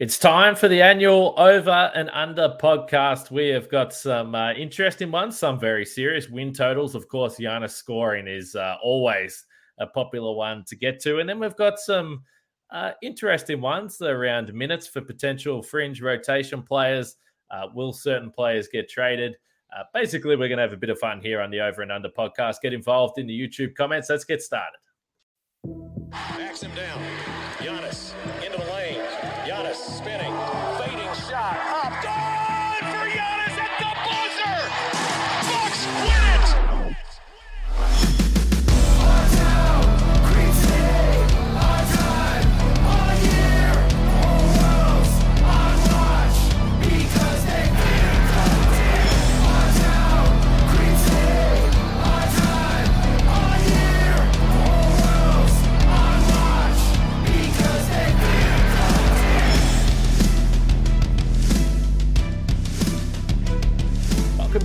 It's time for the annual Over and Under podcast. We have got some uh, interesting ones, some very serious win totals. Of course, Giannis scoring is uh, always a popular one to get to. And then we've got some uh, interesting ones around minutes for potential fringe rotation players. Uh, will certain players get traded? Uh, basically, we're going to have a bit of fun here on the Over and Under podcast. Get involved in the YouTube comments. Let's get started. Backs him down. Giannis spinning.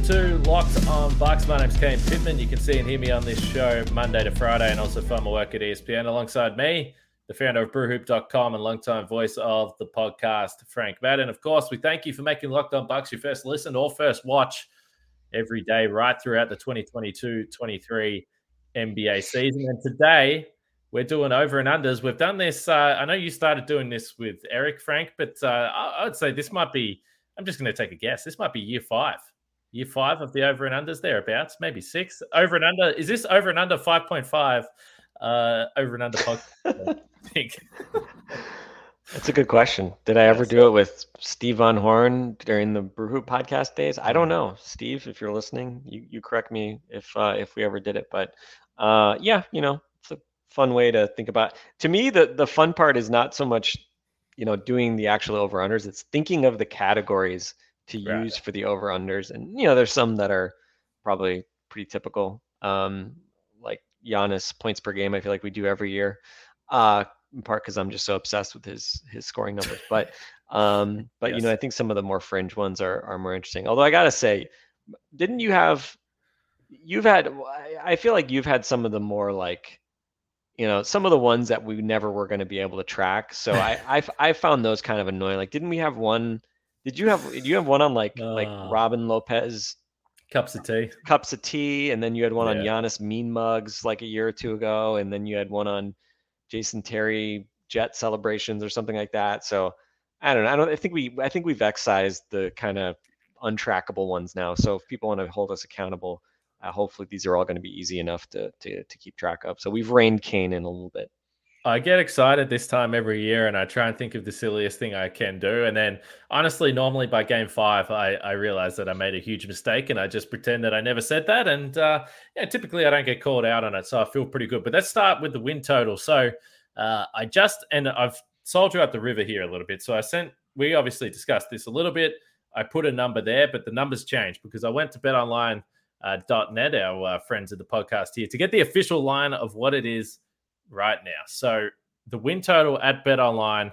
To Locked on Bucks. My name's Kane Pittman. You can see and hear me on this show Monday to Friday and also from my work at ESPN alongside me, the founder of brewhoop.com and longtime voice of the podcast, Frank Madden. Of course, we thank you for making Locked on Bucks your first listen or first watch every day right throughout the 2022-23 NBA season. And today we're doing over and unders. We've done this. Uh, I know you started doing this with Eric Frank, but uh, I would say this might be. I'm just going to take a guess. This might be year five year five of the over and unders thereabouts, maybe six. Over and under is this over and under five point five? Uh, over and under podcast. I think. That's a good question. Did I ever do it with Steve Von Horn during the Brewhoop podcast days? I don't know, Steve. If you're listening, you, you correct me if uh, if we ever did it. But uh, yeah, you know, it's a fun way to think about. To me, the the fun part is not so much, you know, doing the actual over unders. It's thinking of the categories to Right. use for the over unders, and you know, there's some that are probably pretty typical. Um, like Giannis points per game. I feel like we do every year. Uh, in part because I'm just so obsessed with his his scoring numbers. But um, but you know, I think some of the more fringe ones are are more interesting. Although I gotta say, didn't you have? You've had. I- I feel like you've had some of the more like, you know, some of the ones that we never were going to be able to track. So I I I found those kind of annoying. Like, didn't we have one? Did you have? Did you have one on like like Uh, Robin Lopez Cups of tea. cups of tea, and then you had one on Yeah. Giannis mean mugs like a year or two ago, and then you had one on Jason Terry jet celebrations or something like that. So I don't know. I don't. I think we. I think we've excised the kind of untrackable ones now. So if people want to hold us accountable, uh, hopefully these are all going to be easy enough to to to keep track of. So we've reined Kane in a little bit. I get excited this time every year, and I try and think of the silliest thing I can do. And then, honestly, normally by game five, I, I realize that I made a huge mistake, and I just pretend that I never said that. And uh, yeah, typically I don't get called out on it, so I feel pretty good. But let's start with the win total. So uh, I just and I've sold you out the river here a little bit. So I sent. We obviously discussed this a little bit. I put a number there, but the numbers changed because I went to BetOnline. Uh, .net, our uh, friends of the podcast here, to get the official line of what it is right now. So the win total at Bet Online,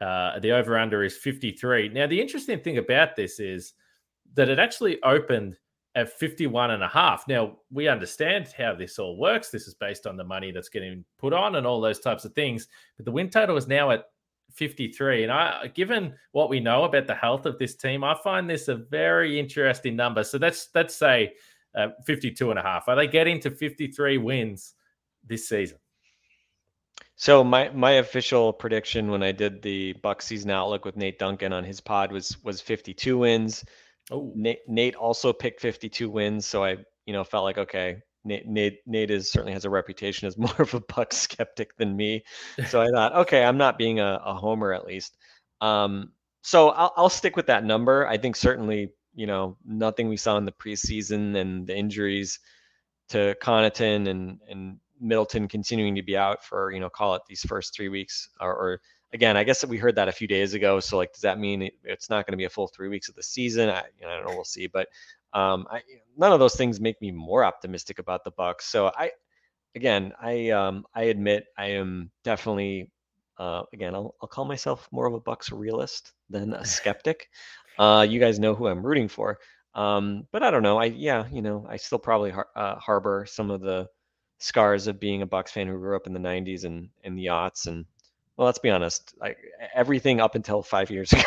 uh, the over under is 53. Now, the interesting thing about this is that it actually opened at 51 and a half. Now, we understand how this all works. This is based on the money that's getting put on and all those types of things. But the win total is now at 53. And I, given what we know about the health of this team, I find this a very interesting number. So let's, let's say uh, 52 and a half. Are they getting to 53 wins this season? So my my official prediction when I did the Buck season outlook with Nate Duncan on his pod was was 52 wins. Oh, Nate, Nate also picked 52 wins, so I, you know, felt like okay, Nate, Nate, Nate is certainly has a reputation as more of a Buck skeptic than me. So I thought, okay, I'm not being a, a homer at least. Um, so I'll, I'll stick with that number. I think certainly, you know, nothing we saw in the preseason and the injuries to Connaughton and and Middleton continuing to be out for, you know, call it these first three weeks or, or again, I guess that we heard that a few days ago. So like, does that mean it, it's not going to be a full three weeks of the season? I, you know, I don't know. We'll see. But um, I, none of those things make me more optimistic about the Bucks. So I, again, I, um, I admit I am definitely, uh, again, I'll, I'll call myself more of a Bucks realist than a skeptic. Uh, you guys know who I'm rooting for. Um, but I don't know. I, yeah, you know, I still probably har- uh, harbor some of the scars of being a Bucks fan who grew up in the '90s and and the aughts and well, let's be honest. Like everything up until five years ago,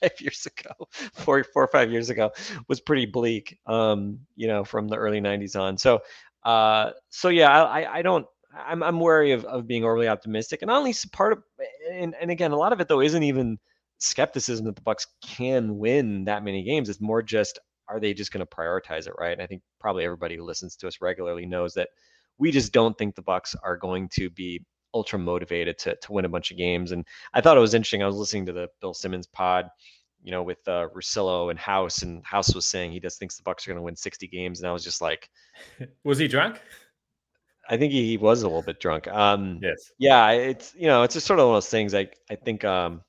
five years ago, four, four or five years ago, was pretty bleak. Um, you know, from the early '90s on. So, uh, so yeah, I, I don't. I'm, I'm wary of, of being overly optimistic, and only part of, and, and again, a lot of it though isn't even skepticism that the Bucks can win that many games. It's more just are they just going to prioritize it right? And I think probably everybody who listens to us regularly knows that we just don't think the Bucks are going to be ultra motivated to to win a bunch of games. And I thought it was interesting. I was listening to the Bill Simmons pod, you know, with uh, Russillo and House, and House was saying he just thinks the Bucks are going to win 60 games, and I was just like, was he drunk? I think he, he was a little bit drunk. Um, yes. Yeah, it's you know, it's just sort of one of those things. I I think um,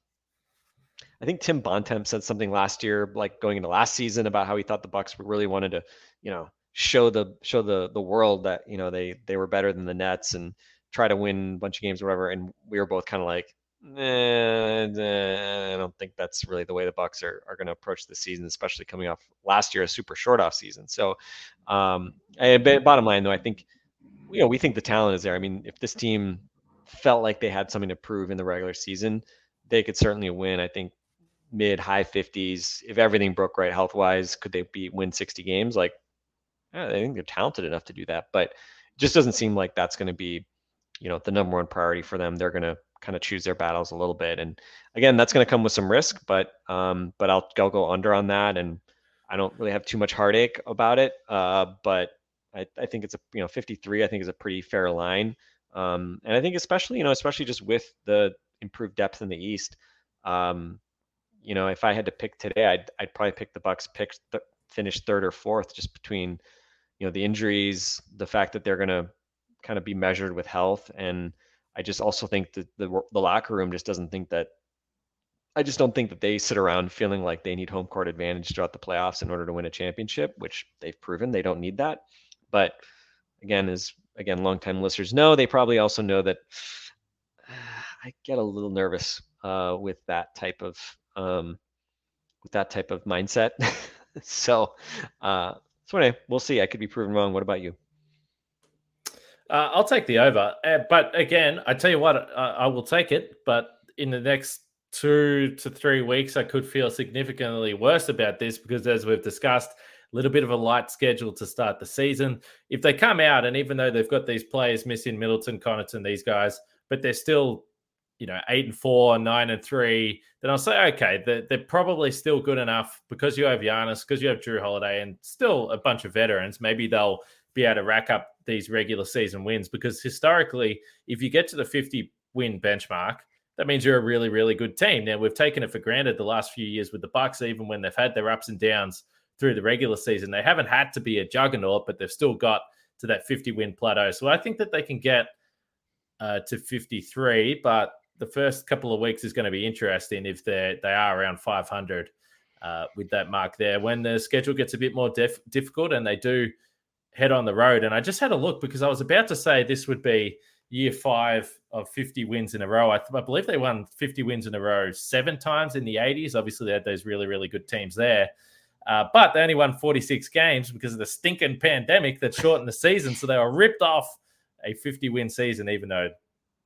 I think Tim Bontemps said something last year, like going into last season, about how he thought the Bucks really wanted to, you know, show the show the the world that you know they they were better than the Nets and try to win a bunch of games or whatever. And we were both kind of like, eh, I don't think that's really the way the Bucks are, are going to approach the season, especially coming off last year a super short off season. So, um, I, bottom line though, I think you know we think the talent is there. I mean, if this team felt like they had something to prove in the regular season, they could certainly win. I think mid high 50s if everything broke right health wise could they be win 60 games like i think they're talented enough to do that but it just doesn't seem like that's going to be you know the number one priority for them. They're going to kind of choose their battles a little bit, and again, that's going to come with some risk. But um, but I'll I'll go under on that, and I don't really have too much heartache about it. Uh, but I, I think it's a you know 53. I think is a pretty fair line, um, and I think especially you know especially just with the improved depth in the East. Um, you know, if I had to pick today, I'd I'd probably pick the Bucks pick th- finish third or fourth, just between you know the injuries, the fact that they're going to kind of be measured with health. And I just also think that the, the locker room just doesn't think that. I just don't think that they sit around feeling like they need home court advantage throughout the playoffs in order to win a championship, which they've proven they don't need that. But again, as again, longtime listeners know, they probably also know that uh, I get a little nervous uh, with that type of um, with that type of mindset. so, uh, so anyway, we'll see. I could be proven wrong. What about you? Uh, I'll take the over, uh, but again, I tell you what, uh, I will take it. But in the next two to three weeks, I could feel significantly worse about this because, as we've discussed, a little bit of a light schedule to start the season. If they come out, and even though they've got these players missing, Middleton, Connaughton, these guys, but they're still, you know, eight and four, nine and three, then I'll say, okay, they're, they're probably still good enough because you have Giannis, because you have Jrue Holiday, and still a bunch of veterans. Maybe they'll be able to rack up these regular season wins because historically, if you get to the 50 win benchmark, that means you're a really, really good team. Now we've taken it for granted the last few years with the Bucks, even when they've had their ups and downs through the regular season. They haven't had to be a juggernaut, but they've still got to that 50 win plateau. So I think that they can get uh, to 53, but the first couple of weeks is going to be interesting if they they are around 500 uh, with that mark there. When the schedule gets a bit more def- difficult and they do head on the road. And I just had a look because I was about to say this would be year five of 50 wins in a row. I, th- I, believe they won 50 wins in a row seven times in the 80s. Obviously, they had those really, really good teams there. Uh, but they only won 46 games because of the stinking pandemic that shortened the season. So they were ripped off a 50 win season, even though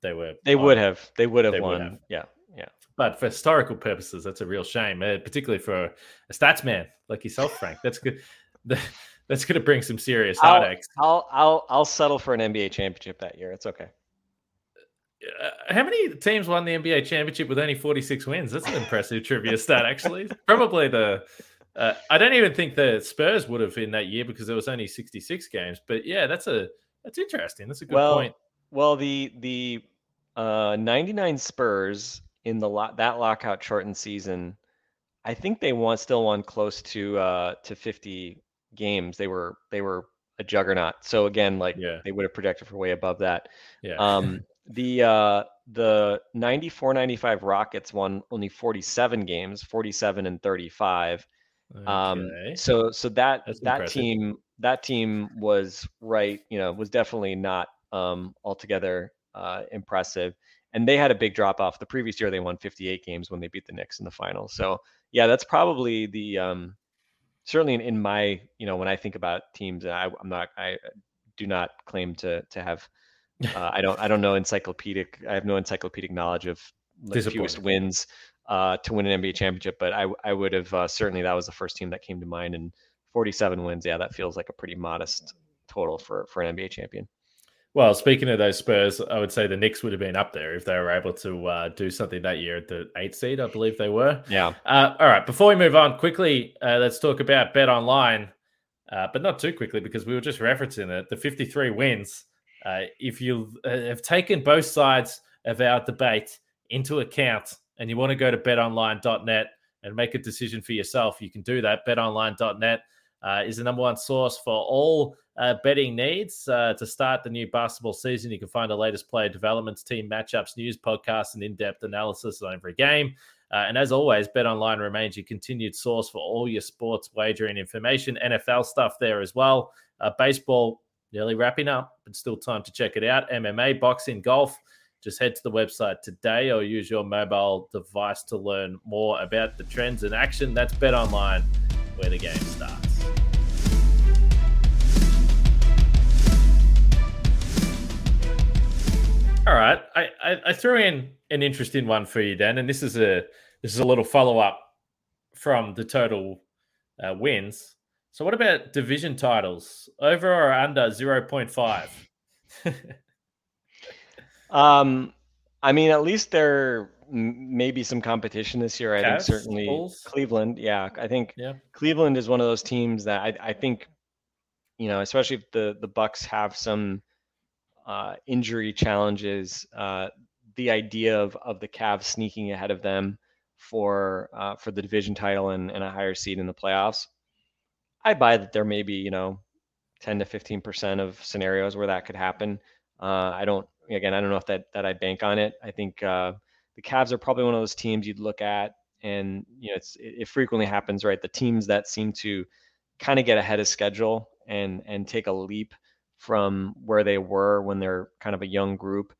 they were. They on. would have. They would have they won. Would have. Yeah. Yeah. But for historical purposes, that's a real shame, uh, particularly for a stats man like yourself, Frank. That's good. That's going to bring some serious headaches. I'll, I'll I'll settle for an NBA championship that year. It's okay. Uh, how many teams won the NBA championship with only 46 wins? That's an impressive trivia stat, actually. Probably the. Uh, I don't even think the Spurs would have in that year because there was only 66 games. But yeah, that's a that's interesting. That's a good well, point. Well, the the uh, 99 Spurs in the lo- that lockout shortened season, I think they won still won close to uh, to 50 games, they were they were a juggernaut. So again, like yeah. they would have projected for way above that. Yeah. Um, the uh, the 94 95 Rockets won only 47 games, 47 and 35. Um, okay. Um, so so that That's that impressive. team that team was right, you know, was definitely not um, altogether uh, impressive. And they had a big drop off. The previous year, they won 58 games when they beat the Knicks in the final. So yeah, that's probably the um, certainly in, in my you know when I think about teams, I, I'm not I do not claim to to have Uh, I don't I don't know encyclopedic. I have no encyclopedic knowledge of the fewest wins uh, to win an NBA championship, but I I would have uh, certainly that was the first team that came to mind. And 47 wins, yeah, that feels like a pretty modest total for for an NBA champion. Well, speaking of those Spurs, I would say the Knicks would have been up there if they were able to uh, do something that year at the eight seed. I believe they were. Yeah. Uh, all right. Before we move on, quickly, uh, let's talk about Bet Online, uh, but not too quickly because we were just referencing it. The 53 wins. Uh, if you uh, have taken both sides of our debate into account and you want to go to betonline.net and make a decision for yourself, you can do that. Betonline.net uh, is the number one source for all uh, betting needs uh, to start the new basketball season. You can find the latest player developments, team matchups, news, podcasts, and in depth analysis on every game. Uh, and as always, Bet Online remains your continued source for all your sports wagering information, NFL stuff there as well. Uh, baseball nearly wrapping up, but still time to check it out. MMA, boxing, golf. Just head to the website today or use your mobile device to learn more about the trends in action. That's Bet Online, where the game starts. All right, I, I, I, threw in an interesting one for you, Dan, and this is a this is a little follow up from the total uh, wins. So, what about division titles? Over or under zero point five? um, I mean, at least there may be some competition this year. I Cavs, think certainly Bulls? Cleveland. Yeah, I think yeah. Cleveland is one of those teams that I, I think, you know, especially if the the Bucks have some uh, injury challenges, uh, the idea of of the Cavs sneaking ahead of them for uh, for the division title and, and a higher seed in the playoffs, I buy that there may be you know 10 to 15 percent of scenarios where that could happen. Uh, I don't again I don't know if that that I bank on it. I think uh, the Cavs are probably one of those teams you'd look at and you know it's it, it frequently happens right the teams that seem to kind of get ahead of schedule and and take a leap from where they were when they're kind of a young group.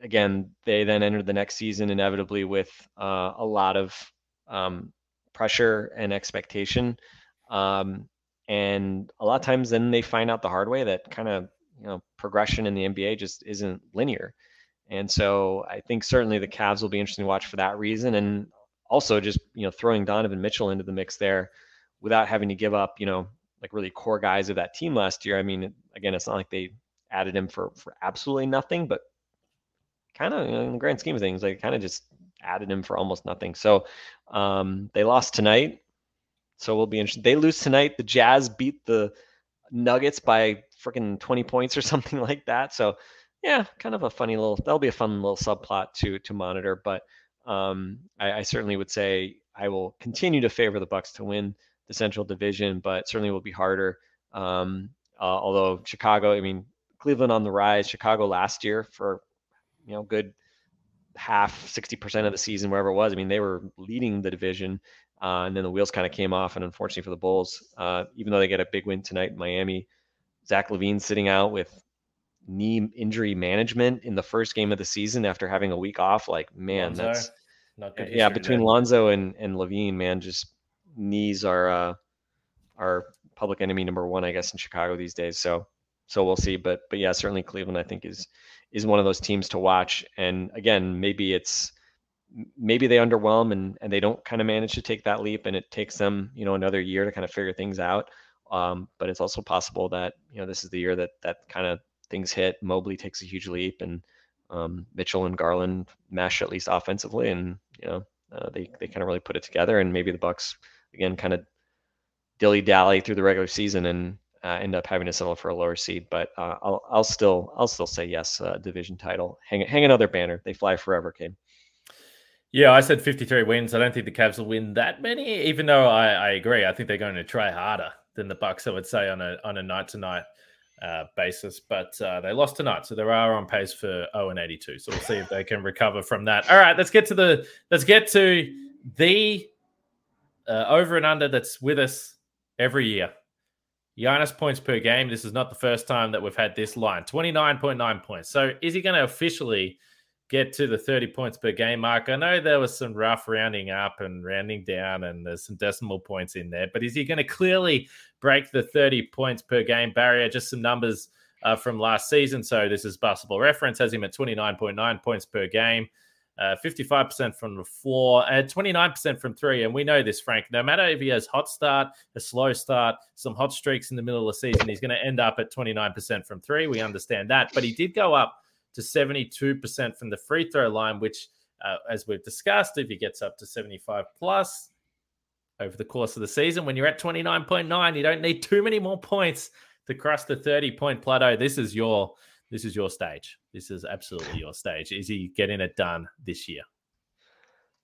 Again, they then entered the next season inevitably with uh, a lot of um, pressure and expectation. Um, and a lot of times then they find out the hard way that kind of you know progression in the NBA just isn't linear. And so I think certainly the Cavs will be interesting to watch for that reason. And also just, you know, throwing Donovan Mitchell into the mix there without having to give up, you know, like really core guys of that team last year. I mean, again, it's not like they added him for for absolutely nothing, but kind of in the grand scheme of things, they kind of just added him for almost nothing. So um, they lost tonight. So we'll be interested. They lose tonight. The Jazz beat the Nuggets by freaking 20 points or something like that. So yeah, kind of a funny little. That'll be a fun little subplot to to monitor. But um, I, I certainly would say I will continue to favor the Bucks to win the Central Division, but certainly will be harder. Um, uh, although Chicago, I mean, Cleveland on the rise. Chicago last year for you know good half, sixty percent of the season, wherever it was. I mean, they were leading the division, uh, and then the wheels kind of came off. And unfortunately for the Bulls, uh, even though they get a big win tonight in Miami, Zach LaVine sitting out with knee injury management in the first game of the season after having a week off. Like, man, Lonzo, that's yeah. Between Lonzo and and LaVine, man, just knees are uh, are public enemy number one, I guess, in Chicago these days. So so we'll see. But but yeah, certainly Cleveland, I think is is one of those teams to watch. And again, maybe it's maybe they underwhelm and, and they don't kind of manage to take that leap and it takes them you know another year to kind of figure things out um, but it's also possible that you know this is the year that that kind of things hit mobley takes a huge leap and um, mitchell and garland mesh at least offensively and you know uh, they, they kind of really put it together and maybe the bucks again kind of dilly dally through the regular season and uh, end up having to settle for a lower seed. But uh, I'll I'll still I'll still say yes, uh, division title. Hang hang another banner. They fly forever, Kane. Yeah, I said 53 wins. I don't think the Cavs will win that many, even though I, I agree. I think they're going to try harder than the Bucks. I would say on a on a night to night basis, but uh, they lost tonight, so they are on pace for 0 and 82. So we'll see if they can recover from that. All right, let's get to the let's get to the uh, over and under that's with us every year. Giannis points per game. This is not the first time that we've had this line 29.9 points. So is he going to officially get to the 30 points per game mark? I know there was some rough rounding up and rounding down, and there's some decimal points in there, but is he going to clearly break the 30 points per game barrier? Just some numbers uh, from last season. So this is basketball reference has him at 29.9 points per game. Uh, 55% from the floor and 29% from three. And we know this, Frank. No matter if he has hot start, a slow start, some hot streaks in the middle of the season, he's going to end up at 29% from three. We understand that. But he did go up to 72% from the free throw line, which, uh, as we've discussed, if he gets up to 75 plus over the course of the season, when you're at 29.9, you don't need too many more points to cross the 30 point plateau. This is your this is your stage. This is absolutely your stage. Is he getting it done this year?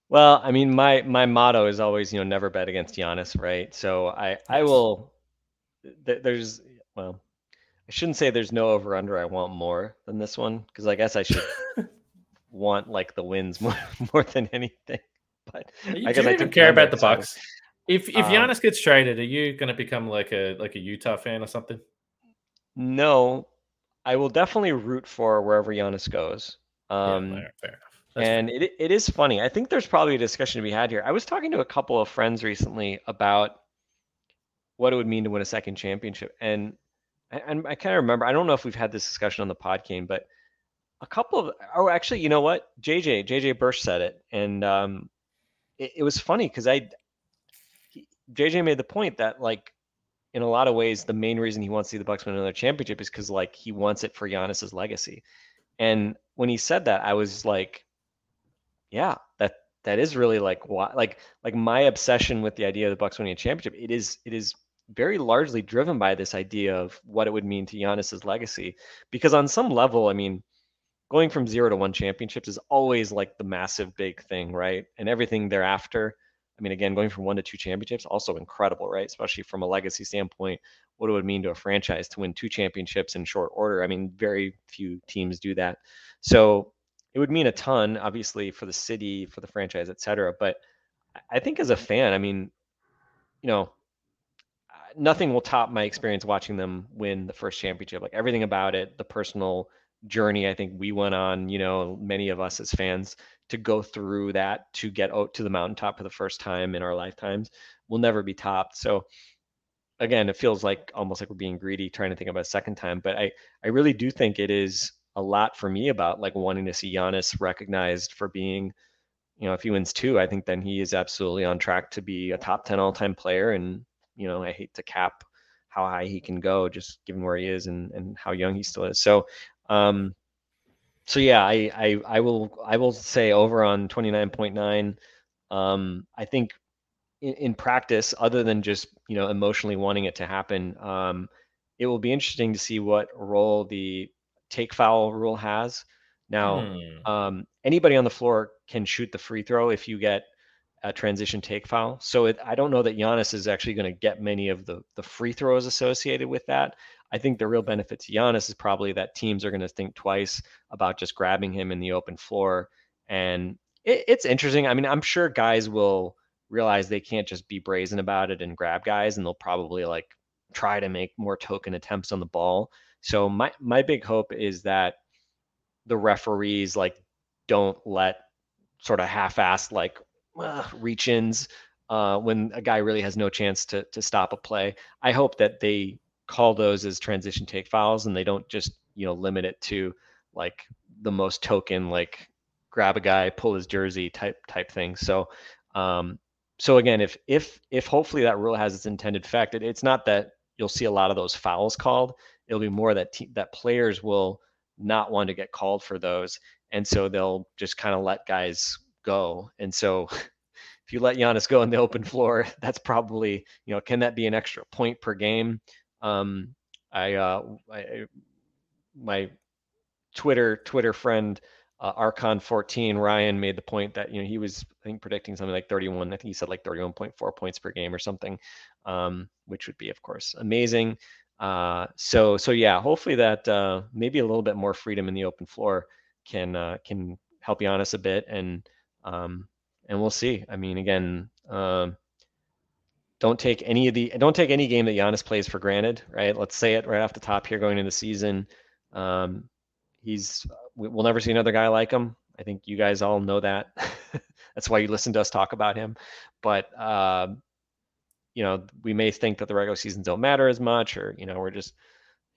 Well, I mean, my my motto is always, you know, never bet against Giannis, right? So I I will. There's well, I shouldn't say there's no over under. I want more than this one because I guess I should want like the wins more more than anything. But you I guess I took care about the so, Bucks. If if um, Giannis gets traded, are you going to become like a like a Utah fan or something? No, I will definitely root for wherever Giannis goes. Um, yeah, fair, fair enough. That's and it it is funny. I think there's probably a discussion to be had here. I was talking to a couple of friends recently about what it would mean to win a second championship, and I- and I kind of remember. I don't know if we've had this discussion on the podcast, but a couple of oh, actually, you know what? JJ JJ Bursch said it, and um, it, it was funny because I JJ made the point that like in a lot of ways the main reason he wants to see the Bucks win another championship is because like he wants it for Giannis's legacy. And when he said that, I was like, yeah, that that is really like why like like my obsession with the idea of the Bucks winning a championship. It is it is very largely driven by this idea of what it would mean to Giannis's legacy. Because on some level, I mean, going from zero to one championships is always like the massive big thing, right? And everything thereafter. I mean, again, going from one to two championships, also incredible, right? Especially from a legacy standpoint, what it would mean to a franchise to win two championships in short order. I mean, very few teams do that. So it would mean a ton, obviously, for the city, for the franchise, et cetera. But I think as a fan, I mean, you know, nothing will top my experience watching them win the first championship. Like everything about it, the personal journey I think we went on, you know, many of us as fans to go through that to get out to the mountaintop for the first time in our lifetimes will never be topped. So again, it feels like almost like we're being greedy trying to think about a second time, but I I really do think it is a lot for me about like wanting to see Giannis recognized for being you know, if he wins two, I think then he is absolutely on track to be a top 10 all time player. And, you know, I hate to cap how high he can go just given where he is and, and how young he still is. So, um, so yeah, I, I, I will, I will say over on 29.9. Um, I think in, in practice, other than just, you know, emotionally wanting it to happen, um, it will be interesting to see what role the take foul rule has. Now, Hmm. um, anybody on the floor can shoot the free throw if you get a transition take foul. So it, I don't know that Giannis is actually going to get many of the the free throws associated with that. I think the real benefit to Giannis is probably that teams are going to think twice about just grabbing him in the open floor. And it, it's interesting. I mean, I'm sure guys will realize they can't just be brazen about it and grab guys, and they'll probably like try to make more token attempts on the ball. So my my big hope is that the referees like don't let sort of half-assed like reach-ins uh, when a guy really has no chance to to stop a play. I hope that they call those as transition take fouls and they don't just you know limit it to like the most token like grab a guy pull his jersey type type thing. So um, so again, if if if hopefully that rule has its intended effect, it, it's not that you'll see a lot of those fouls called. It'll be more that te- that players will not want to get called for those, and so they'll just kind of let guys go. And so, if you let Giannis go in the open floor, that's probably you know can that be an extra point per game? Um, I, uh, I my Twitter Twitter friend uh, Archon 14 Ryan made the point that you know he was I think predicting something like 31. I think he said like 31.4 points per game or something, um, which would be of course amazing. Uh, so so yeah, hopefully that uh, maybe a little bit more freedom in the open floor can uh, can help Giannis a bit, and um, and we'll see. I mean, again, um, don't take any of the don't take any game that Giannis plays for granted, right? Let's say it right off the top here going into the season. Um, he's we- we'll never see another guy like him. I think you guys all know that. That's why you listen to us talk about him. But um, you know, we may think that the regular seasons don't matter as much, or you know, we're just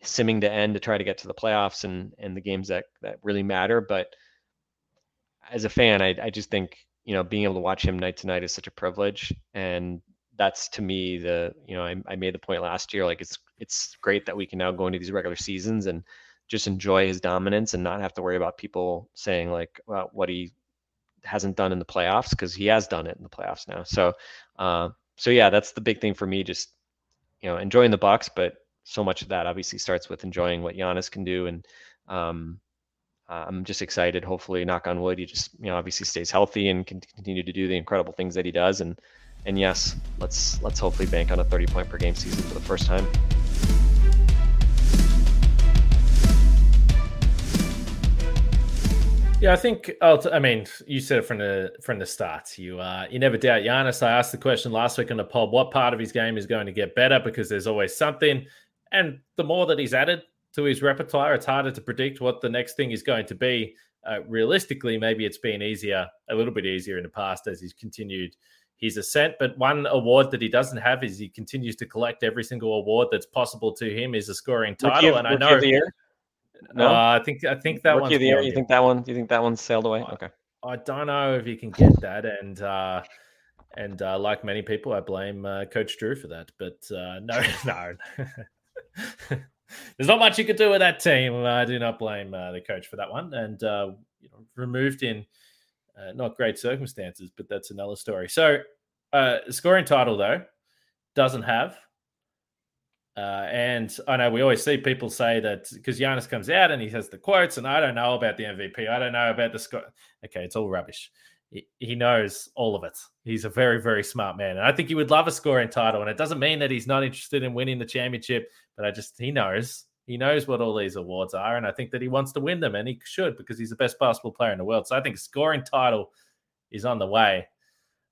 simming to end to try to get to the playoffs and and the games that that really matter. But as a fan, I I just think you know being able to watch him night to night is such a privilege, and that's to me the you know I, I made the point last year like it's it's great that we can now go into these regular seasons and just enjoy his dominance and not have to worry about people saying like well, what he hasn't done in the playoffs because he has done it in the playoffs now. So, uh, so yeah, that's the big thing for me. Just you know, enjoying the Bucks, but so much of that obviously starts with enjoying what Giannis can do, and um, uh, I'm just excited. Hopefully, knock on wood, he just you know obviously stays healthy and can continue to do the incredible things that he does. And and yes, let's let's hopefully bank on a 30 point per game season for the first time. Yeah, I think. I mean, you said it from the from the start. You uh, you never doubt Giannis. I asked the question last week on the pod: what part of his game is going to get better? Because there's always something, and the more that he's added to his repertoire, it's harder to predict what the next thing is going to be. Uh, realistically, maybe it's been easier, a little bit easier in the past as he's continued his ascent. But one award that he doesn't have is he continues to collect every single award that's possible to him is a scoring title. Rookie, and I know no, uh, I think I think that one. You think that one? You think that one sailed away? Okay. I don't know if you can get that, and uh, and uh, like many people, I blame uh, Coach Drew for that. But uh, no, no, there's not much you could do with that team. I do not blame uh, the coach for that one, and uh, you know, removed in uh, not great circumstances, but that's another story. So, uh, scoring title though doesn't have uh, and I know we always see people say that because Giannis comes out and he has the quotes, and I don't know about the MVP. I don't know about the score. Okay, it's all rubbish. He, he knows all of it. He's a very, very smart man. And I think he would love a scoring title. And it doesn't mean that he's not interested in winning the championship, but I just, he knows. He knows what all these awards are. And I think that he wants to win them, and he should because he's the best basketball player in the world. So I think scoring title is on the way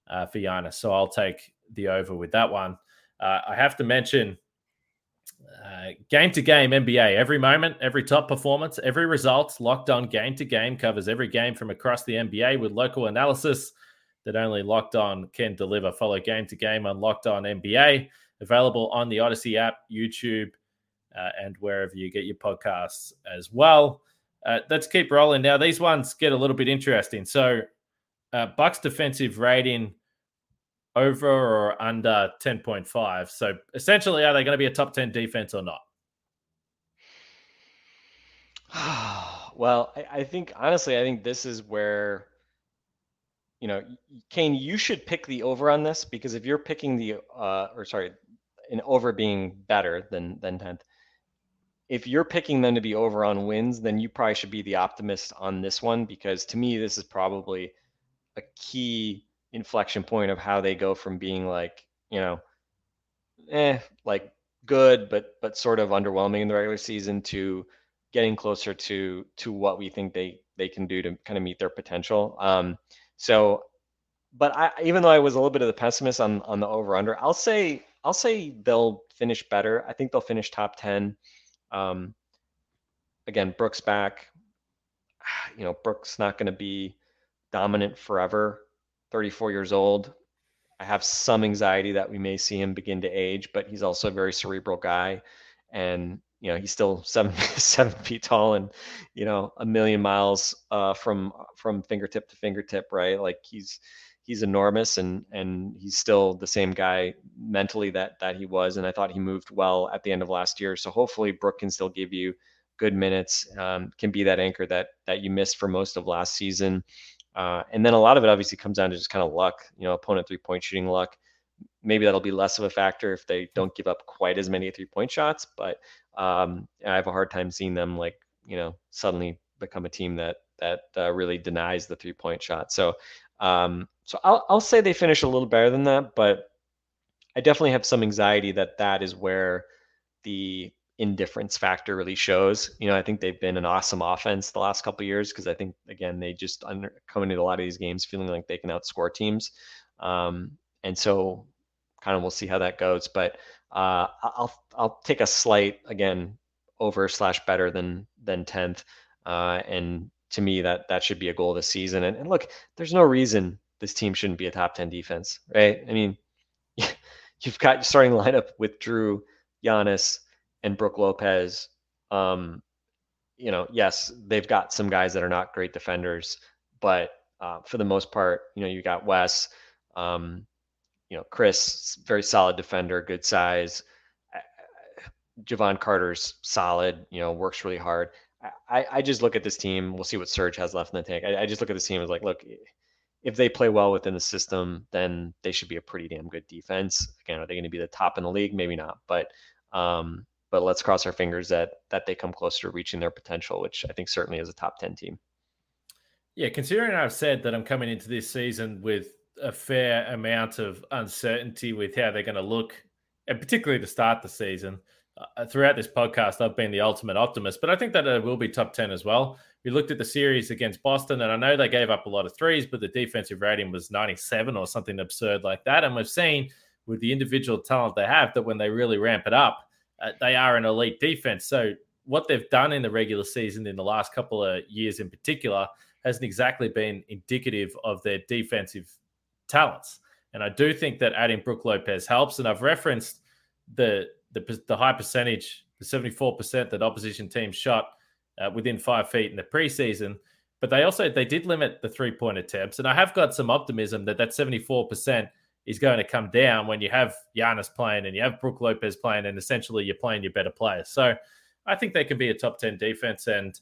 uh, for Giannis. So I'll take the over with that one. Uh, I have to mention uh, game to game NBA, every moment, every top performance, every result, locked on game to game covers every game from across the NBA with local analysis that only Locked On can deliver. Follow game to game on Locked On NBA, available on the Audacy app, YouTube, uh, and wherever you get your podcasts as well. Uh, let's keep rolling now. These ones get a little bit interesting. So, uh, Bucks defensive rating over or under 10.5. So essentially, are they going to be a top 10 defense or not? well, I, I, think honestly, I think this is where, you know, Kane, you should pick the over on this because if you're picking the, uh, or sorry, an over being better than than 10th, if you're picking them to be over on wins, then you probably should be the optimist on this one because to me, this is probably a key inflection point of how they go from being like, you know, eh, like good, but but sort of underwhelming in the regular season to getting closer to to what we think they they can do to kind of meet their potential. Um, so, but I even though I was a little bit of the pessimist on on the over under, I'll say I'll say they'll finish better. I think they'll finish top ten. Um, again, Brooks back. You know, Brooks not going to be dominant forever. 34 years old. I have some anxiety that we may see him begin to age, but he's also a very cerebral guy. And, you know, he's still seven, seven feet tall and, you know, a million miles uh, from, from fingertip to fingertip, right? Like he's, he's enormous and, and he's still the same guy mentally that, that he was. And I thought he moved well at the end of last year. So hopefully Brook can still give you good minutes, um, can be that anchor that, that you missed for most of last season. Uh, and then a lot of it obviously comes down to just kind of luck, you know, opponent three point shooting luck. Maybe that'll be less of a factor if they don't give up quite as many three point shots, but um, I have a hard time seeing them like, you know, suddenly become a team that that uh, really denies the three point shot. So, um, so I'll I'll say they finish a little better than that, but I definitely have some anxiety that that is where the indifference factor really shows. You know, I think they've been an awesome offense the last couple years because I think again they just under, come into a lot of these games feeling like they can outscore teams, um, and so kind of we'll see how that goes. But uh, I'll I'll take a slight again over slash better than than tenth, uh, and to me that that should be a goal this season. And, and look, there's no reason this team shouldn't be a top ten defense, right? I mean, you've got your starting lineup with Jrue, Giannis, and Brook Lopez Um, you know, yes, they've got some guys that are not great defenders, but uh, for the most part, you know, you got Wes, um, you know, Khris, very solid defender, good size. Jevon Carter's solid, you know, works really hard. I, I just look at this team. We'll see what Serge has left in the tank. I, I just look at this team as like, look, if they play well within the system, then they should be a pretty damn good defense. Again, are they going to be the top in the league? Maybe not, but um, but let's cross our fingers that that they come closer to reaching their potential, which I think certainly is a top ten team. Yeah, considering I've said that I'm coming into this season with a fair amount of uncertainty with how they're going to look, and particularly to start the season. Uh, throughout this podcast, I've been the ultimate optimist, but I think that it will be top 10 as well. We looked at the series against Boston, and I know they gave up a lot of threes, but the defensive rating was 97 or something absurd like that. And we've seen with the individual talent they have that when they really ramp it up, uh, they are an elite defense. So, what they've done in the regular season in the last couple of years in particular hasn't exactly been indicative of their defensive talents. And I do think that adding Brook Lopez helps. And I've referenced the the, the high percentage, the 74% that opposition teams shot uh, within five feet in the preseason. But they also they did limit the three point attempts, and I have got some optimism that that 74% is going to come down when you have Giannis playing and you have Brook Lopez playing, and essentially you're playing your better players. So I think they can be a top 10 defense, and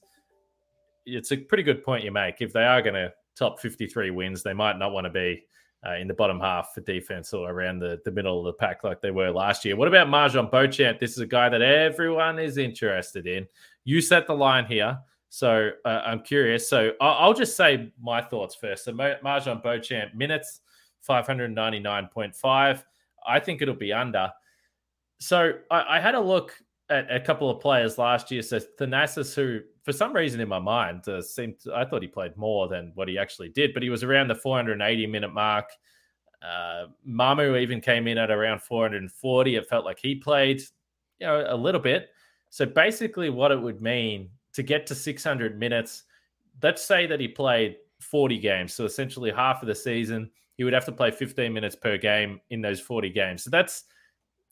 it's a pretty good point you make. If they are going to top 53 wins, they might not want to be uh, in the bottom half for defense or around the, the middle of the pack like they were last year. What about MarJon Beauchamp? This is a guy that everyone is interested in. You set the line here. So uh, I'm curious. So I'll, just say my thoughts first. So MarJon Beauchamp minutes, 599.5. I think it'll be under. So I, I had a look at a couple of players last year. So Thanasis, who for some reason in my mind uh, seemed to, I thought he played more than what he actually did, but he was around the 480 minute mark. Uh, Mamu even came in at around 440. It felt like he played, you know, a little bit. So basically, what it would mean to get to 600 minutes, let's say that he played 40 games, so essentially half of the season, he would have to play 15 minutes per game in those 40 games. So that's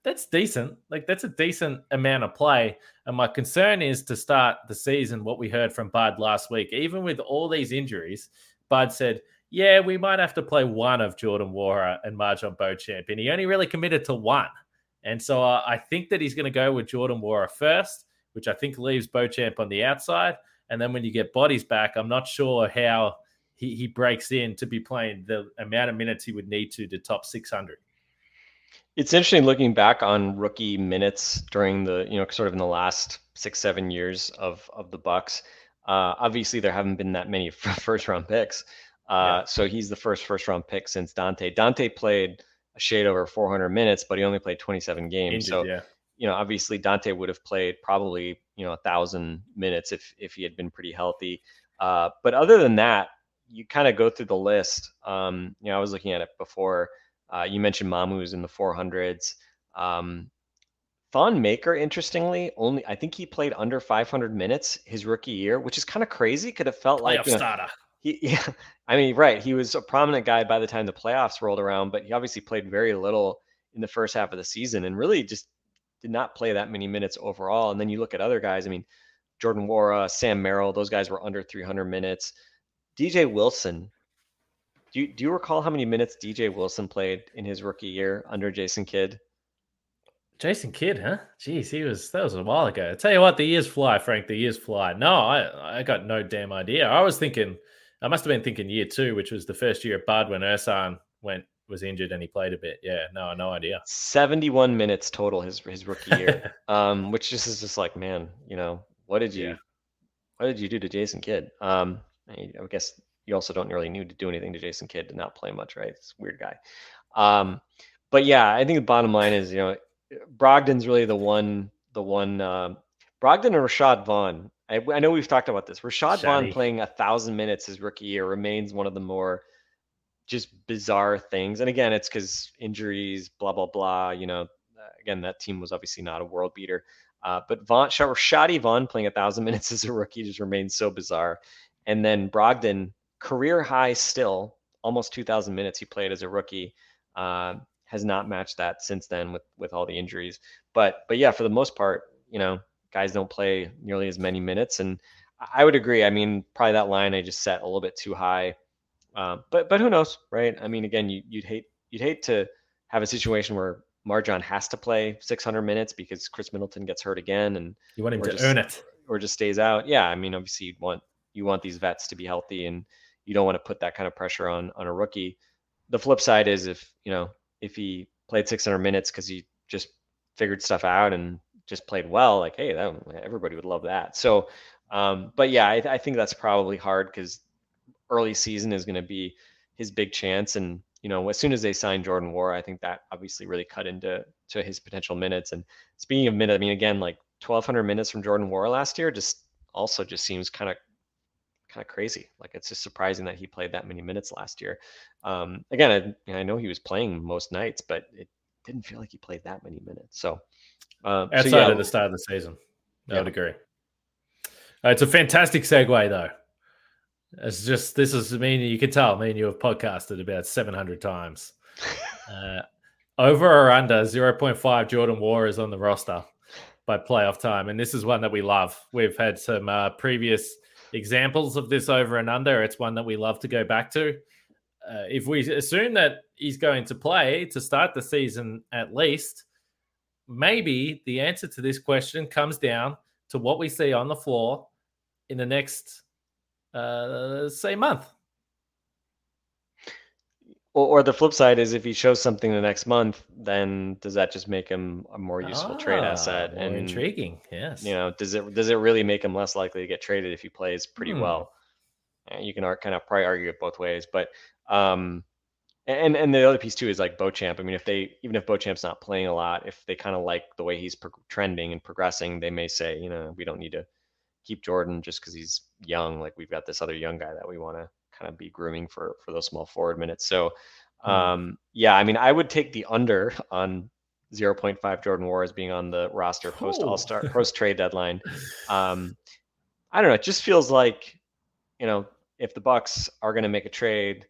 that's decent. Like that's a decent amount of play. And my concern is to start the season, what we heard from Bud last week, even with all these injuries, Bud said, yeah, we might have to play one of Jordan Nwora and MarJon Beauchamp. And he only really committed to one. And so uh, I think that he's going to go with Jordan Nwora first, which I think leaves Beauchamp on the outside. And then when you get bodies back, I'm not sure how he, he breaks in to be playing the amount of minutes he would need to to top 600. It's interesting looking back on rookie minutes during the, you know, sort of in the last six, seven years of of the Bucks. Uh, obviously, there haven't been that many first round picks. Uh, yeah. So he's the first first round pick since Donte. Donte played a shade over 400 minutes, but he only played 27 games. Injured, so, yeah. you know, obviously Donte would have played probably you know a thousand minutes if if he had been pretty healthy. Uh, but other than that, you kind of go through the list. Um, you know, I was looking at it before. Uh, you mentioned Mamu's in the 400s. Um, Thon Maker, interestingly, only I think he played under 500 minutes his rookie year, which is kind of crazy. Could have felt like you know, he, yeah, I mean, right. He was a prominent guy by the time the playoffs rolled around, but he obviously played very little in the first half of the season and really just did not play that many minutes overall. And then you look at other guys. I mean, Jordan Nwora, Sam Merrill, those guys were under 300 minutes. DJ Wilson, do you, do you recall how many minutes DJ Wilson played in his rookie year under Jason Kidd? Jason Kidd, huh? Jeez, he was that was a while ago. I tell you what, the years fly, Frank. The years fly. No, I I got no damn idea. I was thinking, I must have been thinking year two, which was the first year at Bud when Ersan went was injured and he played a bit. Yeah, no, no idea. Seventy-one minutes total his his rookie year, um, which just is just like, man, you know, what did you, yeah. what did you do to Jason Kidd? Um, I guess you also don't really need to do anything to Jason Kidd to not play much, right? It's a weird guy. Um, but yeah, I think the bottom line is, you know, Brogdon's really the one, the one, uh, Brogdon and Rashad Vaughn. I, I, know we've talked about this. Rashad Shady. Vaughn playing a thousand minutes his rookie year remains one of the more just bizarre things. And again, it's because injuries, blah, blah, blah. You know, again, that team was obviously not a world beater. Uh, but Vaughn, Shadi Vaughn playing a thousand minutes as a rookie just remains so bizarre. And then Brogdon career high still, almost 2,000 minutes he played as a rookie. Uh, has not matched that since then with with all the injuries. But but yeah, for the most part, you know, guys don't play nearly as many minutes. And I would agree. I mean, probably that line I just set a little bit too high. Um, but but who knows, right? I mean, again, you, would hate you'd hate to have a situation where MarJon has to play 600 minutes because Khris Middleton gets hurt again, and you want him to just, earn it, or just stays out. Yeah, I mean, obviously you want you want these vets to be healthy, and you don't want to put that kind of pressure on on a rookie. The flip side is if you know if he played 600 minutes because he just figured stuff out and just played well, like hey, that everybody would love that. So, um, but yeah, I, I think that's probably hard because early season is going to be his big chance, and you know, as soon as they signed Jordan Nwora, I think that obviously really cut into to his potential minutes. And speaking of minutes, I mean, again, like 1,200 minutes from Jordan Nwora last year, just also just seems kind of kind of crazy. Like it's just surprising that he played that many minutes last year. Um, again, I, I know he was playing most nights, but it didn't feel like he played that many minutes. So uh, outside so yeah, of the start of the season, I yeah. would agree. Uh, it's a fantastic segue, though. It's just this is I mean you can tell me and you have podcasted about 700 times. uh, over or under 0.5 Jordan Nwora is on the roster by playoff time, and this is one that we love. We've had some uh, previous examples of this over and under. It's one that we love to go back to. Uh, if we assume that he's going to play to start the season at least, maybe the answer to this question comes down to what we see on the floor in the next uh, say month. Or, or, the flip side is if he shows something the next month, then does that just make him a more useful ah, trade asset? and intriguing, yes. You know, does it does it really make him less likely to get traded if he plays pretty hmm. well? You can kind of probably argue it both ways, but um, and and the other piece too is like Beauchamp. I mean, if they even if Beauchamp's not playing a lot, if they kind of like the way he's pro- trending and progressing, they may say, you know, we don't need to keep Jordan just because he's young. Like we've got this other young guy that we want to kind of be grooming for for those small forward minutes. So hmm. um, yeah, I mean, I would take the under on 0.5 Jordan Nwora as being on the roster post All Star post trade deadline. Um, I don't know. It just feels like you know if the Bucks are going to make a trade,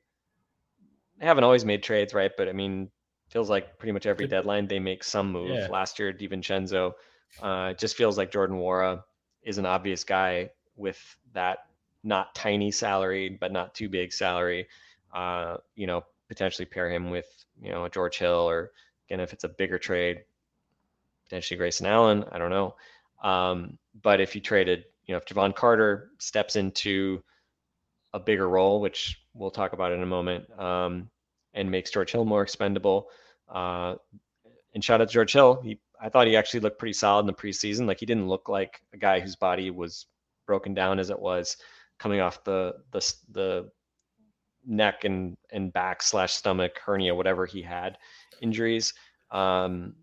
they haven't always made trades, right? But I mean, feels like pretty much every deadline they make some move. Yeah. Last year, DiVincenzo. Uh, it just feels like Jordan Nwora is an obvious guy with that not tiny salary, but not too big salary. Uh, you know, potentially pair him with, you know, a George Hill or again, if it's a bigger trade, potentially Grayson Allen. I don't know. Um, but if you traded, you know, if Jevon Carter steps into a bigger role, which we'll talk about in a moment, um, and makes George Hill more expendable. Uh, and shout out to George Hill. He I thought he actually looked pretty solid in the preseason. Like he didn't look like a guy whose body was broken down as it was coming off the the the neck and and back slash stomach hernia, whatever he had injuries. Um,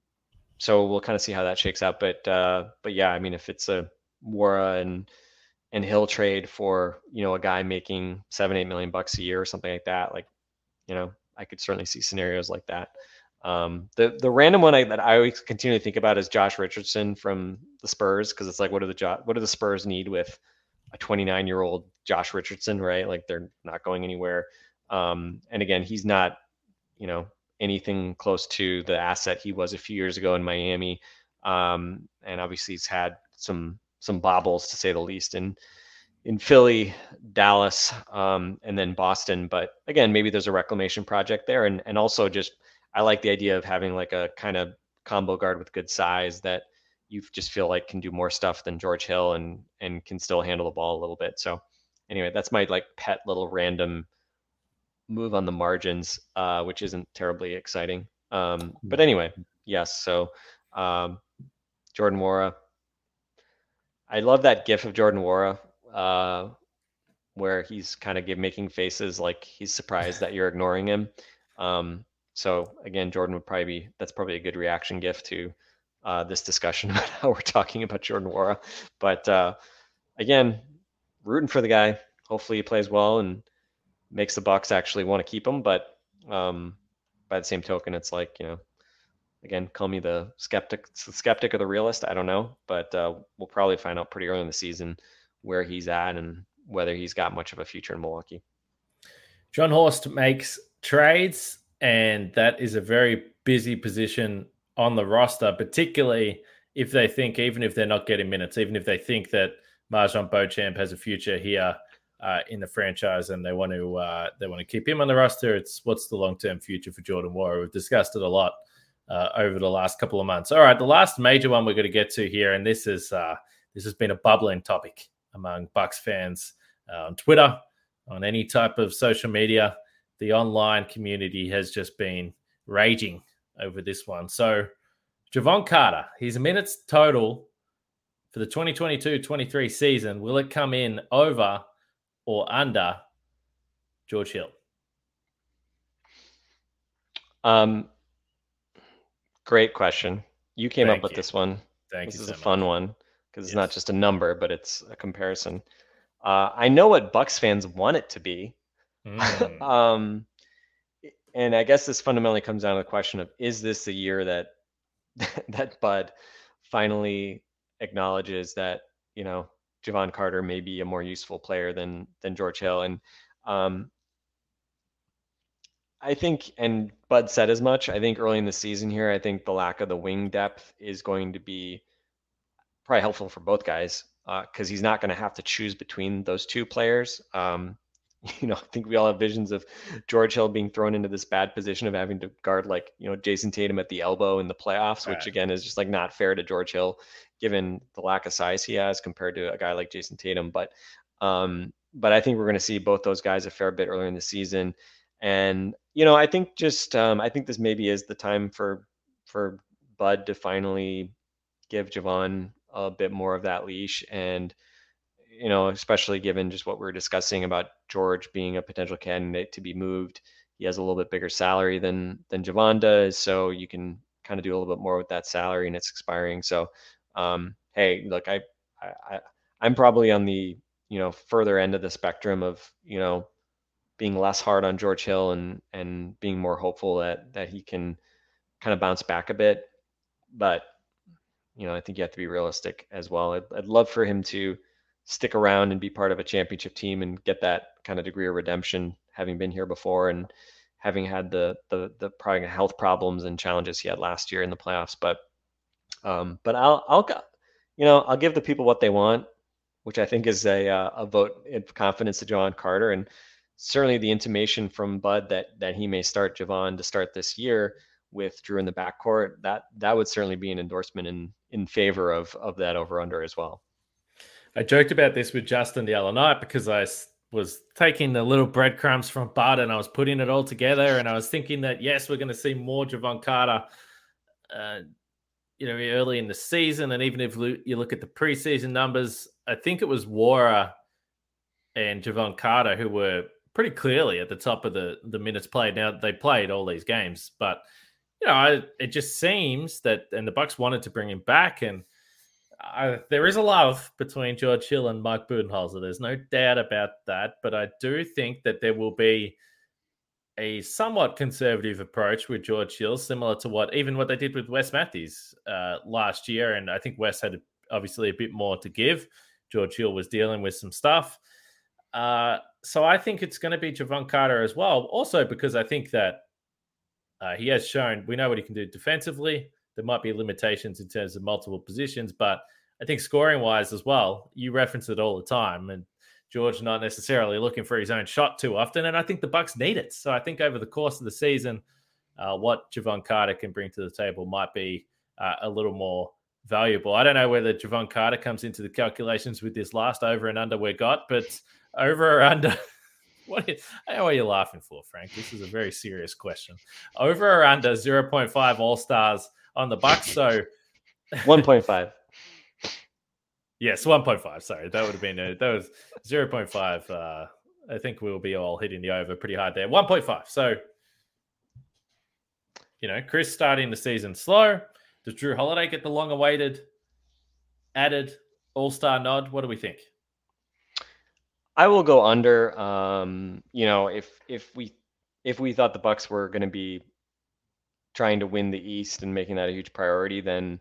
so we'll kind of see how that shakes out. But uh, but yeah, I mean, if it's a Nwora and and Hill trade for you know a guy making seven eight million bucks a year or something like that, like you know, I could certainly see scenarios like that. Um, the the random one I, that I always continue to think about is Josh Richardson from the Spurs because it's like what do the what do the Spurs need with a 29 year old Josh Richardson, right? Like they're not going anywhere. Um, and again, he's not you know anything close to the asset he was a few years ago in Miami. Um, and obviously he's had some some bobbles to say the least in in Philly, Dallas, um, and then Boston. But again, maybe there's a reclamation project there, and and also just I like the idea of having like a kind of combo guard with good size that you just feel like can do more stuff than George Hill and and can still handle the ball a little bit. So anyway, that's my like pet little random move on the margins, uh, which isn't terribly exciting. Um, but anyway, yes. So um, Jordan Nwora, I love that GIF of Jordan Nwora uh, where he's kind of give, making faces like he's surprised that you're ignoring him. Um, so again, Jordan would probably be that's probably a good reaction gift to uh, this discussion about how we're talking about Jordan Nwora. But uh, again, rooting for the guy. Hopefully he plays well and makes the Bucks actually want to keep him. But um, by the same token, it's like you know, again, call me the skeptic, the skeptic or the realist. I don't know, but uh, we'll probably find out pretty early in the season where he's at and whether he's got much of a future in Milwaukee. Jon Horst makes trades and that is a very busy position on the roster, particularly if they think, even if they're not getting minutes, even if they think that MarJon Beauchamp has a future here uh, in the franchise and they want to uh, they want to keep him on the roster, it's what's the long term future for Jordan Nwora? We've discussed it a lot uh, over the last couple of months. All right, the last major one we're going to get to here, and this is uh, this has been a bubbling topic among Bucks fans uh, on Twitter, on any type of social media. The online community has just been raging over this one. So, Jevon Carter, his minutes total for the 2022 23 season, will it come in over or under George Hill? Um, great question. You came Thank up with you. this one. Thank this is so a much. fun one because it's not just a number, but it's a comparison. Uh, I know what Bucks fans want it to be. Mm, um, and I guess this fundamentally comes down to the question of is this the year that that Bud finally acknowledges that you know Jevon Carter may be a more useful player than than George Hill, and um, I think, and Bud said as much. I think early in the season here, I think the lack of the wing depth is going to be probably helpful for both guys because he's not going to have to choose between those two players. Um, you know, I think we all have visions of George Hill being thrown into this bad position of having to guard like you know Jayson Tatum at the elbow in the playoffs, Right. which again is just like not fair to George Hill given the lack of size he has compared to a guy like Jayson Tatum. But um, but I think we're going to see both those guys a fair bit earlier in the season. And you know, I think just um, I think this maybe is the time for for Bud to finally give Jevon a bit more of that leash and you know, especially given just what we are discussing about George being a potential candidate to be moved. He has a little bit bigger salary than than Jevon does, so you can kind of do a little bit more with that salary, and it's expiring. So, um, hey, look, I, I, I I'm probably on the you know further end of the spectrum of you know being less hard on George Hill and and being more hopeful that that he can kind of bounce back a bit. But you know, I think you have to be realistic as well. I'd, I'd love for him to stick around and be part of a championship team and get that kind of degree of redemption, having been here before and having had the the the probably health problems and challenges he had last year in the playoffs. But um, but I'll I'll you know I'll give the people what they want, which I think is a uh, a vote of confidence to Jevon Carter and certainly the intimation from Bud that that he may start Jevon to start this year with Jrue in the backcourt. That that would certainly be an endorsement in in favor of of that over under as well. I joked about this with Justin the other night because I was taking the little breadcrumbs from Bud and I was putting it all together. And I was thinking that, yes, we're going to see more Jevon Carter, uh, you know, early in the season. And even if you look at the preseason numbers, I think it was Nwora and Jevon Carter who were pretty clearly at the top of the, the minutes played. Now, they played all these games, but, you know, I, it just seems that, and the Bucks wanted to bring him back. And I, there is a love between George Hill and Mike Budenholzer. There's no doubt about that. But I do think that there will be a somewhat conservative approach with George Hill, similar to what even what they did with Wes Matthews uh, last year. And I think Wes had obviously a bit more to give. George Hill was dealing with some stuff. Uh, so I think it's going to be Jevon Carter as well. Also because I think that uh, he has shown we know what he can do defensively. There might be limitations in terms of multiple positions, but I think scoring wise as well, you reference it all the time. And George not necessarily looking for his own shot too often. And I think the Bucks need it. So I think over the course of the season, uh, what Jevon Carter can bring to the table might be uh, a little more valuable. I don't know whether Jevon Carter comes into the calculations with this last over and under we got, but over or under. What what you're laughing for, Frank. This is a very serious question. Over or under 0.5 All Stars on the Bucks. So One point five. yes, 1.5. Sorry, that would have been a, that was 0.5. Uh, I think we'll be all hitting the over pretty hard there. 1.5. So you know, Khris starting the season slow. Does Jrue Holiday get the long awaited added All Star nod? What do we think? I will go under. Um, you know, if if we if we thought the Bucks were going to be trying to win the East and making that a huge priority, then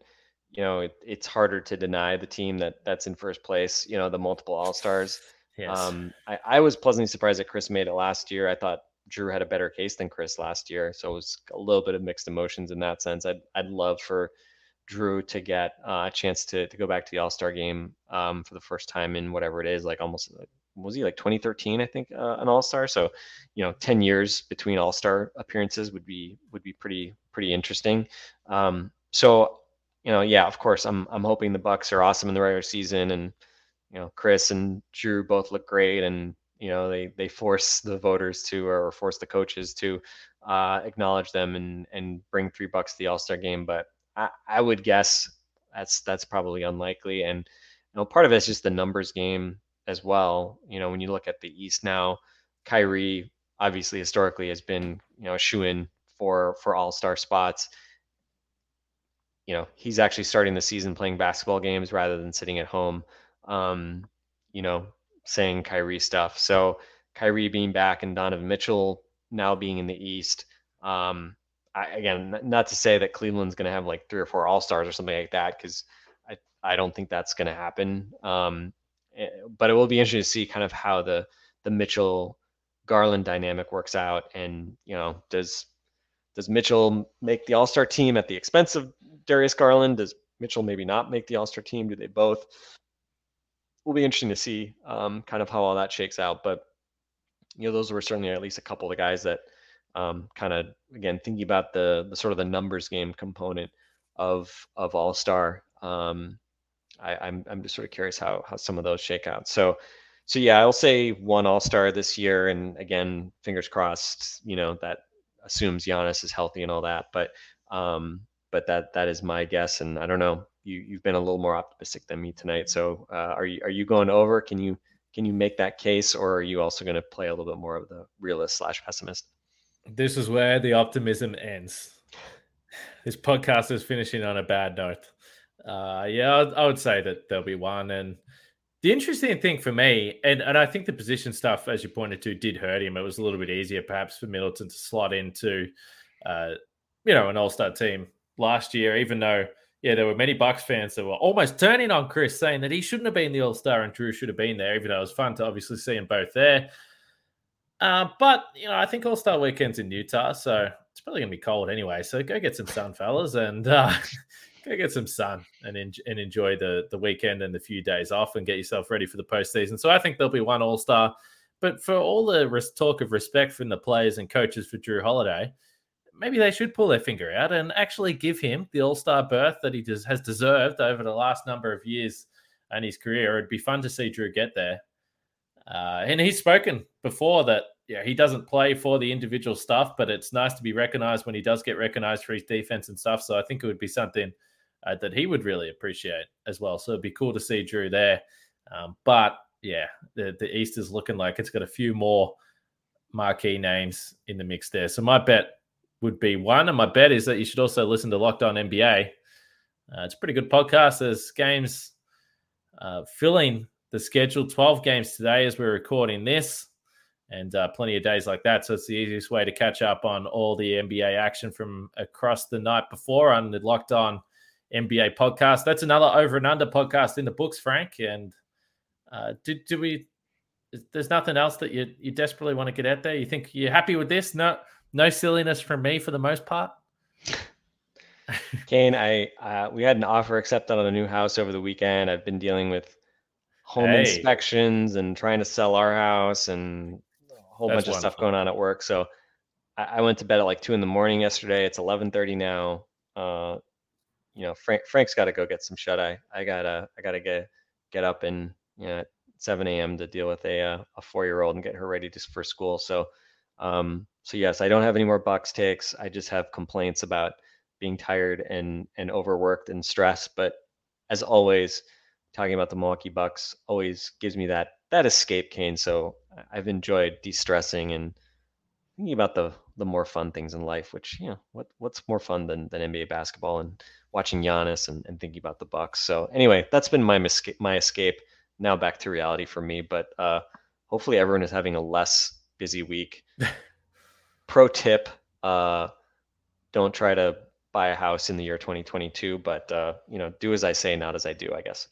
you know it, it's harder to deny the team that that's in first place. You know, the multiple All Stars. Yes. Um, I, I was pleasantly surprised that Khris made it last year. I thought Jrue had a better case than Khris last year, so it was a little bit of mixed emotions in that sense. I'd I'd love for Jrue to get uh, a chance to to go back to the All Star game um, for the first time in whatever it is, like almost was he like 2013 i think uh, an all-star? So you know 10 years between all-star appearances would be would be pretty pretty interesting. Um, so you know yeah of course i'm i'm hoping the bucks are awesome in the regular season and you know khris and jrue both look great and you know they they force the voters to or force the coaches to uh, acknowledge them and and bring three bucks to the all-star game. But i i would guess that's that's probably unlikely. And you know part of it's just the numbers game as well. You know, when you look at the East now, Kyrie obviously historically has been you know a shoe in for for All Star spots. You know, he's actually starting the season playing basketball games rather than sitting at home. Um, you know, saying Kyrie stuff. So Kyrie being back and Donovan Mitchell now being in the East. Um, I, again, not to say that Cleveland's going to have like three or four All Stars or something like that, because I I don't think that's going to happen. Um, but it will be interesting to see kind of how the the Mitchell Garland dynamic works out, and you know, does does Mitchell make the All Star team at the expense of Darius Garland? Does Mitchell maybe not make the All Star team? Do they both? Will be interesting to see um, kind of how all that shakes out. But you know, those were certainly at least a couple of the guys that um, kind of again thinking about the the sort of the numbers game component of of All Star. Um, I, am I'm, I'm just sort of curious how how some of those shake out. So so yeah, I'll say one All Star this year, and again, fingers crossed. You know that assumes Giannis is healthy and all that, but um, but that that is my guess, and I don't know. You you've been a little more optimistic than me tonight. So uh, are you are you going over? Can you can you make that case, or are you also going to play a little bit more of the realist slash pessimist? This is where the optimism ends. This podcast is finishing on a bad note. Uh, yeah, I would say that there'll be one. And the interesting thing for me, and, and I think the position stuff, as you pointed to, did hurt him. It was a little bit easier, perhaps, for Middleton to slot into, uh, you know, an All Star team last year. Even though, yeah, there were many Bucks fans that were almost turning on Khris, saying that he shouldn't have been the All Star and Jrue should have been there. Even though it was fun to obviously see them both there. Uh, but you know, I think All Star weekend's in Utah, so it's probably gonna be cold anyway. So go get some sun, fellas, and uh, go get some sun and en- and enjoy the the weekend and the few days off and get yourself ready for the postseason. So I think there'll be one All Star, but for all the res- talk of respect from the players and coaches for Jrue Holiday, maybe they should pull their finger out and actually give him the All Star berth that he does, has deserved over the last number of years in his career. It'd be fun to see Jrue get there. Uh, and he's spoken before that yeah, he doesn't play for the individual stuff, but it's nice to be recognized when he does get recognized for his defense and stuff. So I think it would be something uh, that he would really appreciate as well. So it'd be cool to see Jrue there. Um, but yeah, the, the East is looking like it's got a few more marquee names in the mix there. So my bet would be one, and my bet is that you should also listen to Locked On NBA. Uh, it's a pretty good podcast. There's games uh, filling the schedule, 12 games today as we're recording this, and uh, plenty of days like that. So it's the easiest way to catch up on all the NBA action from across the night before on the Locked On NBA podcast. That's another over and under podcast in the books, Frank. And uh, do, do we? There's nothing else that you you desperately want to get out there. You think you're happy with this? No, no silliness from me for the most part. Kane, I uh, we had an offer accepted on a new house over the weekend. I've been dealing with home hey. inspections and trying to sell our house and a whole That's bunch wonderful. of stuff going on at work. So I, I, went to bed at like two in the morning yesterday. It's eleven thirty now. Uh, you know, Frank Frank's got to go get some shut eye. I gotta I gotta get get up and you know 7 a.m. to deal with a uh, a four year old and get her ready to, for school. So um, so yes, I don't have any more Bucks takes. I just have complaints about being tired and and overworked and stressed. But as always, talking about the Milwaukee Bucks always gives me that that escape, Kane. So I've enjoyed de-stressing and thinking about the the more fun things in life. Which you know, what what's more fun than than NBA basketball and watching Giannis and, and thinking about the Bucks. So anyway, that's been my my escape. Now back to reality for me, but uh, hopefully everyone is having a less busy week. Pro tip: uh, don't try to buy a house in the year 2022, but uh, you know, do as I say, not as I do. I guess.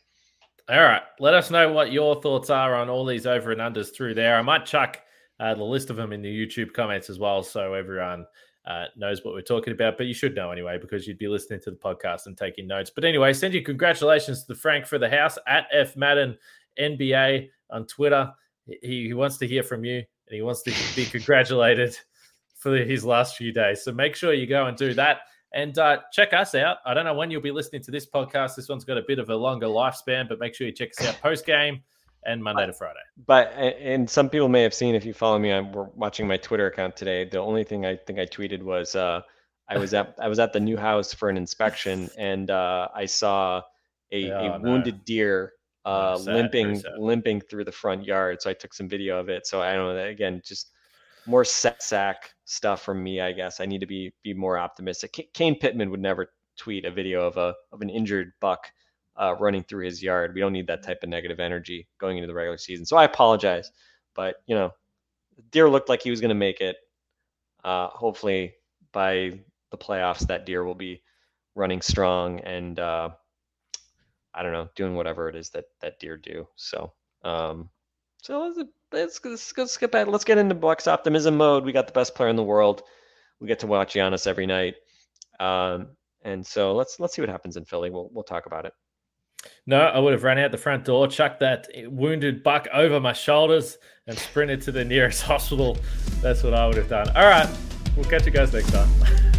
All right, let us know what your thoughts are on all these over and unders through there. I might chuck uh, the list of them in the YouTube comments as well, so everyone uh, knows what we're talking about, but you should know anyway because you'd be listening to the podcast and taking notes. But anyway, send you congratulations to the Frank for the house at F Madden NBA on Twitter. He, he wants to hear from you and he wants to be congratulated for his last few days. So make sure you go and do that. And uh, check us out. I don't know when you'll be listening to this podcast. This one's got a bit of a longer lifespan, but make sure you check us out post game and Monday to Friday. But and some people may have seen if you follow me, I'm watching my Twitter account today. The only thing I think I tweeted was uh, I was at I was at the new house for an inspection, and uh, I saw a, oh, a wounded deer uh, sad, limping limping through the front yard. So I took some video of it. So I don't know. Again, just more set sack stuff from me, I guess. I need to be be more optimistic. Kane Pitman would never tweet a video of a of an injured buck uh, running through his yard. We don't need that type of negative energy going into the regular season. So I apologize, but you know, Deer looked like he was going to make it. Uh, hopefully, by the playoffs, that Deer will be running strong and uh, I don't know, doing whatever it is that that Deer do. So, um, so let's, let's, let's, get back. Let's get into Bucks optimism mode. We got the best player in the world. We get to watch Giannis every night. Um, and so let's let's see what happens in Philly. We'll we'll talk about it. No, I would have run out the front door, chucked that wounded buck over my shoulders, and sprinted to the nearest hospital. That's what I would have done. All right, we'll catch you guys next time.